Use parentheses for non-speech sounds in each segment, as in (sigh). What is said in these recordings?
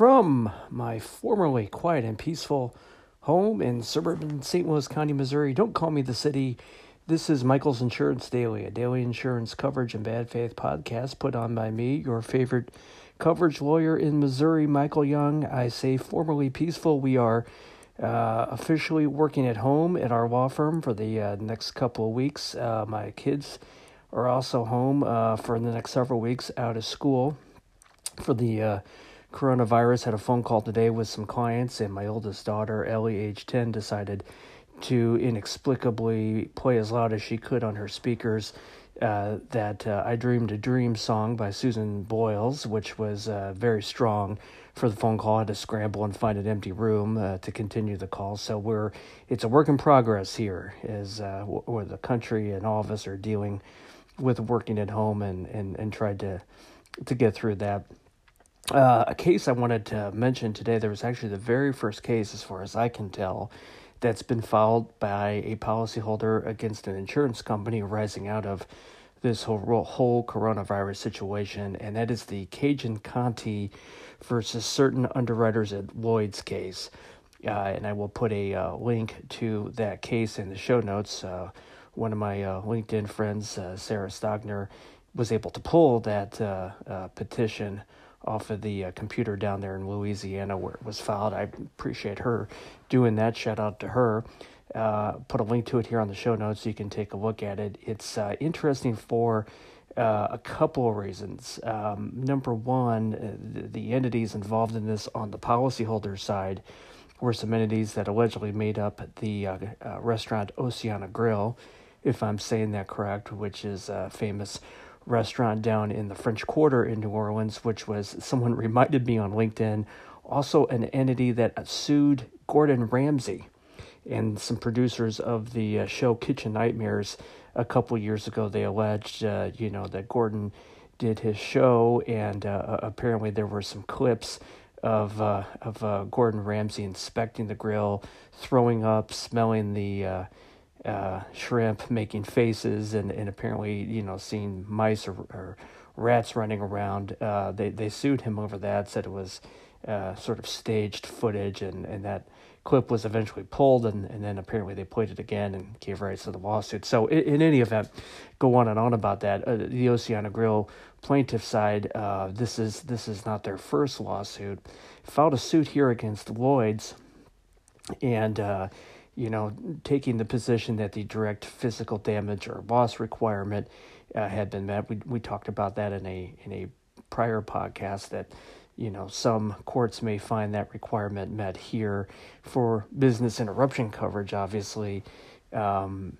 From my formerly quiet and peaceful home in suburban St. Louis County, Missouri, don't call me the city. This is Michael's Insurance Daily, a daily insurance coverage and bad faith podcast put on by me, your favorite coverage lawyer in Missouri, Michael Young. I say formerly peaceful. We are uh, officially working at home at our law firm for the uh, next couple of weeks. Uh, my kids are also home uh, for the next several weeks out of school for the uh, coronavirus. Had a phone call today with some clients, and my oldest daughter, Ellie, age 10, decided to inexplicably play as loud as she could on her speakers uh, that uh, I Dreamed a Dream song by Susan Boyles, which was uh, very strong for the phone call. I had to scramble and find an empty room uh, to continue the call. So we're it's a work in progress here, as uh, where the country and all of us are dealing with working at home and and and tried to to get through that. Uh, a case I wanted to mention today. There was actually the very first case, as far as I can tell, that's been filed by a policyholder against an insurance company arising out of this whole whole coronavirus situation, and that is the Cajun Conti versus certain underwriters at Lloyd's case. Uh, and I will put a uh, link to that case in the show notes. Uh, one of my uh, LinkedIn friends, uh, Sarah Stogner, was able to pull that petition off of the computer down there in Louisiana where it was filed. I appreciate her doing that. Shout out to her. Uh, put a link to it here on the show notes so you can take a look at it. It's uh, interesting for uh, a couple of reasons. Um, number one, uh, the, the, entities involved in this on the policyholder side were some entities that allegedly made up the uh, uh, restaurant Oceana Grill, if I'm saying that correct, which is famous restaurant down in the French Quarter in New Orleans, which was someone (laughs) reminded me on LinkedIn, also an entity that sued Gordon Ramsay and some producers of the uh, show Kitchen Nightmares a couple years ago. They alleged, uh, you know, that Gordon did his show, and uh, apparently there were some clips of uh, of uh, Gordon Ramsay inspecting the grill, throwing up, smelling the uh, shrimp, making faces, and, and apparently, you know, seeing mice or, or rats running around. they they sued him over that, said it was sort of staged footage, and and that clip was eventually pulled, and, and then apparently they played it again and gave rise to the lawsuit. So, in, in any event, go on and on about that. Uh, the Oceana Grill plaintiff side, uh, this is this is not their first lawsuit. Filed a suit here against Lloyd's, and uh, you know, taking the position that the direct physical damage or loss requirement uh, had been met. We we talked about that in a in a prior podcast that you know, some courts may find that requirement met here for business interruption coverage. Obviously, um,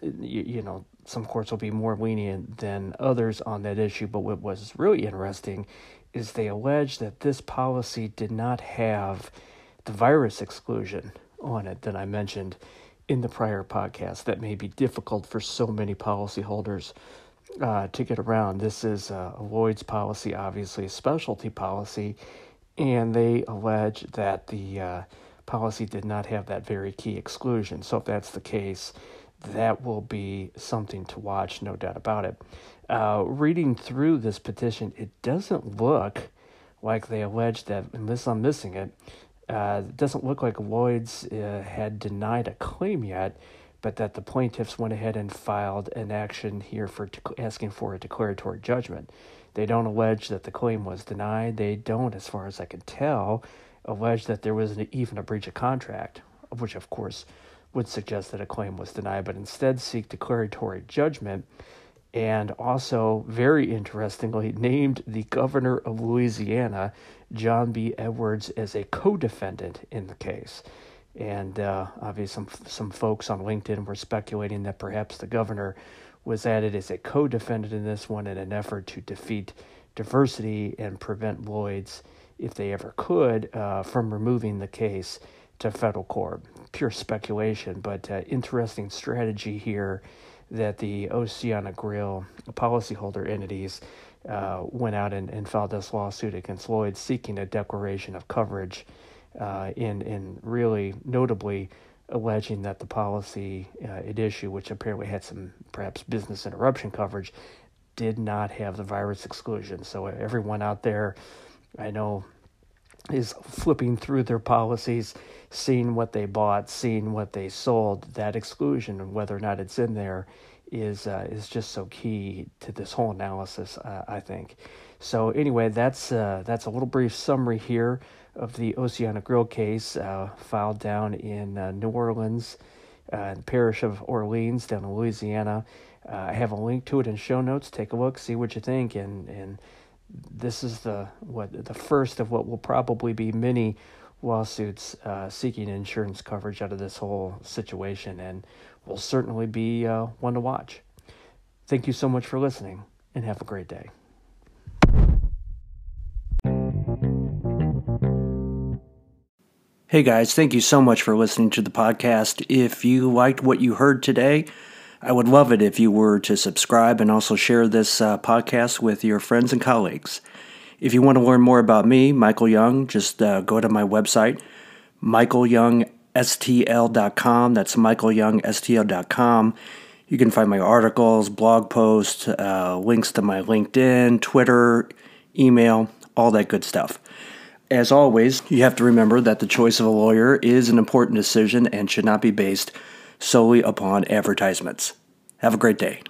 you, you, know, some courts will be more lenient than others on that issue. But what was really interesting is they allege that this policy did not have the virus exclusion on it that I mentioned in the prior podcast. That may be difficult for so many policyholders uh, to get around. This is a Lloyd's policy, obviously a specialty policy, and they allege that the uh, policy did not have that very key exclusion. So if that's the case, that will be something to watch, no doubt about it. Uh, reading through this petition, it doesn't look like they allege that, unless I'm missing it, uh, it doesn't look like Lloyd's uh, had denied a claim yet but that the plaintiffs went ahead and filed an action here for asking for a declaratory judgment. They don't allege that the claim was denied. They don't, as far as I can tell, allege that there was an, even a breach of contract, which of course would suggest that a claim was denied, but instead seek declaratory judgment and also, very interestingly, named the governor of Louisiana, John Bel Edwards, as a co defendant in the case. And uh, obviously, some some folks on LinkedIn were speculating that perhaps the governor was added as a co-defendant in this one in an effort to defeat diversity and prevent Lloyd's, if they ever could, uh, from removing the case to federal court. Pure speculation, but uh, interesting strategy here that the Oceana Grill policyholder entities uh, went out and, and filed this lawsuit against Lloyd seeking a declaration of coverage uh, in really notably alleging that the policy uh, at issue, which apparently had some perhaps business interruption coverage, did not have the virus exclusion. So everyone out there, I know is flipping through their policies, seeing what they bought, seeing what they sold. That exclusion and whether or not it's in there is uh, is just so key to this whole analysis. Uh, I think. So anyway, that's uh, that's a little brief summary here of the Oceana Grill case uh, filed down in uh, New Orleans, uh, the parish of Orleans, down in Louisiana. I have a link to it in show notes. Take a look, see what you think, and and this is the what the first of what will probably be many lawsuits uh, seeking insurance coverage out of this whole situation, and will certainly be uh, one to watch. Thank you so much for listening, and have a great day. Hey guys, thank you so much for listening to the podcast. If you liked what you heard today, I would love it if you were to subscribe and also share this uh, podcast with your friends and colleagues. If you want to learn more about me, Michael Young, just uh, go to my website, michaelyoungstl.com. That's michaelyoungstl.com. You can find my articles, blog posts, uh, links to my LinkedIn, Twitter, email, all that good stuff. As always, you have to remember that the choice of a lawyer is an important decision and should not be based solely upon advertisements. Have a great day.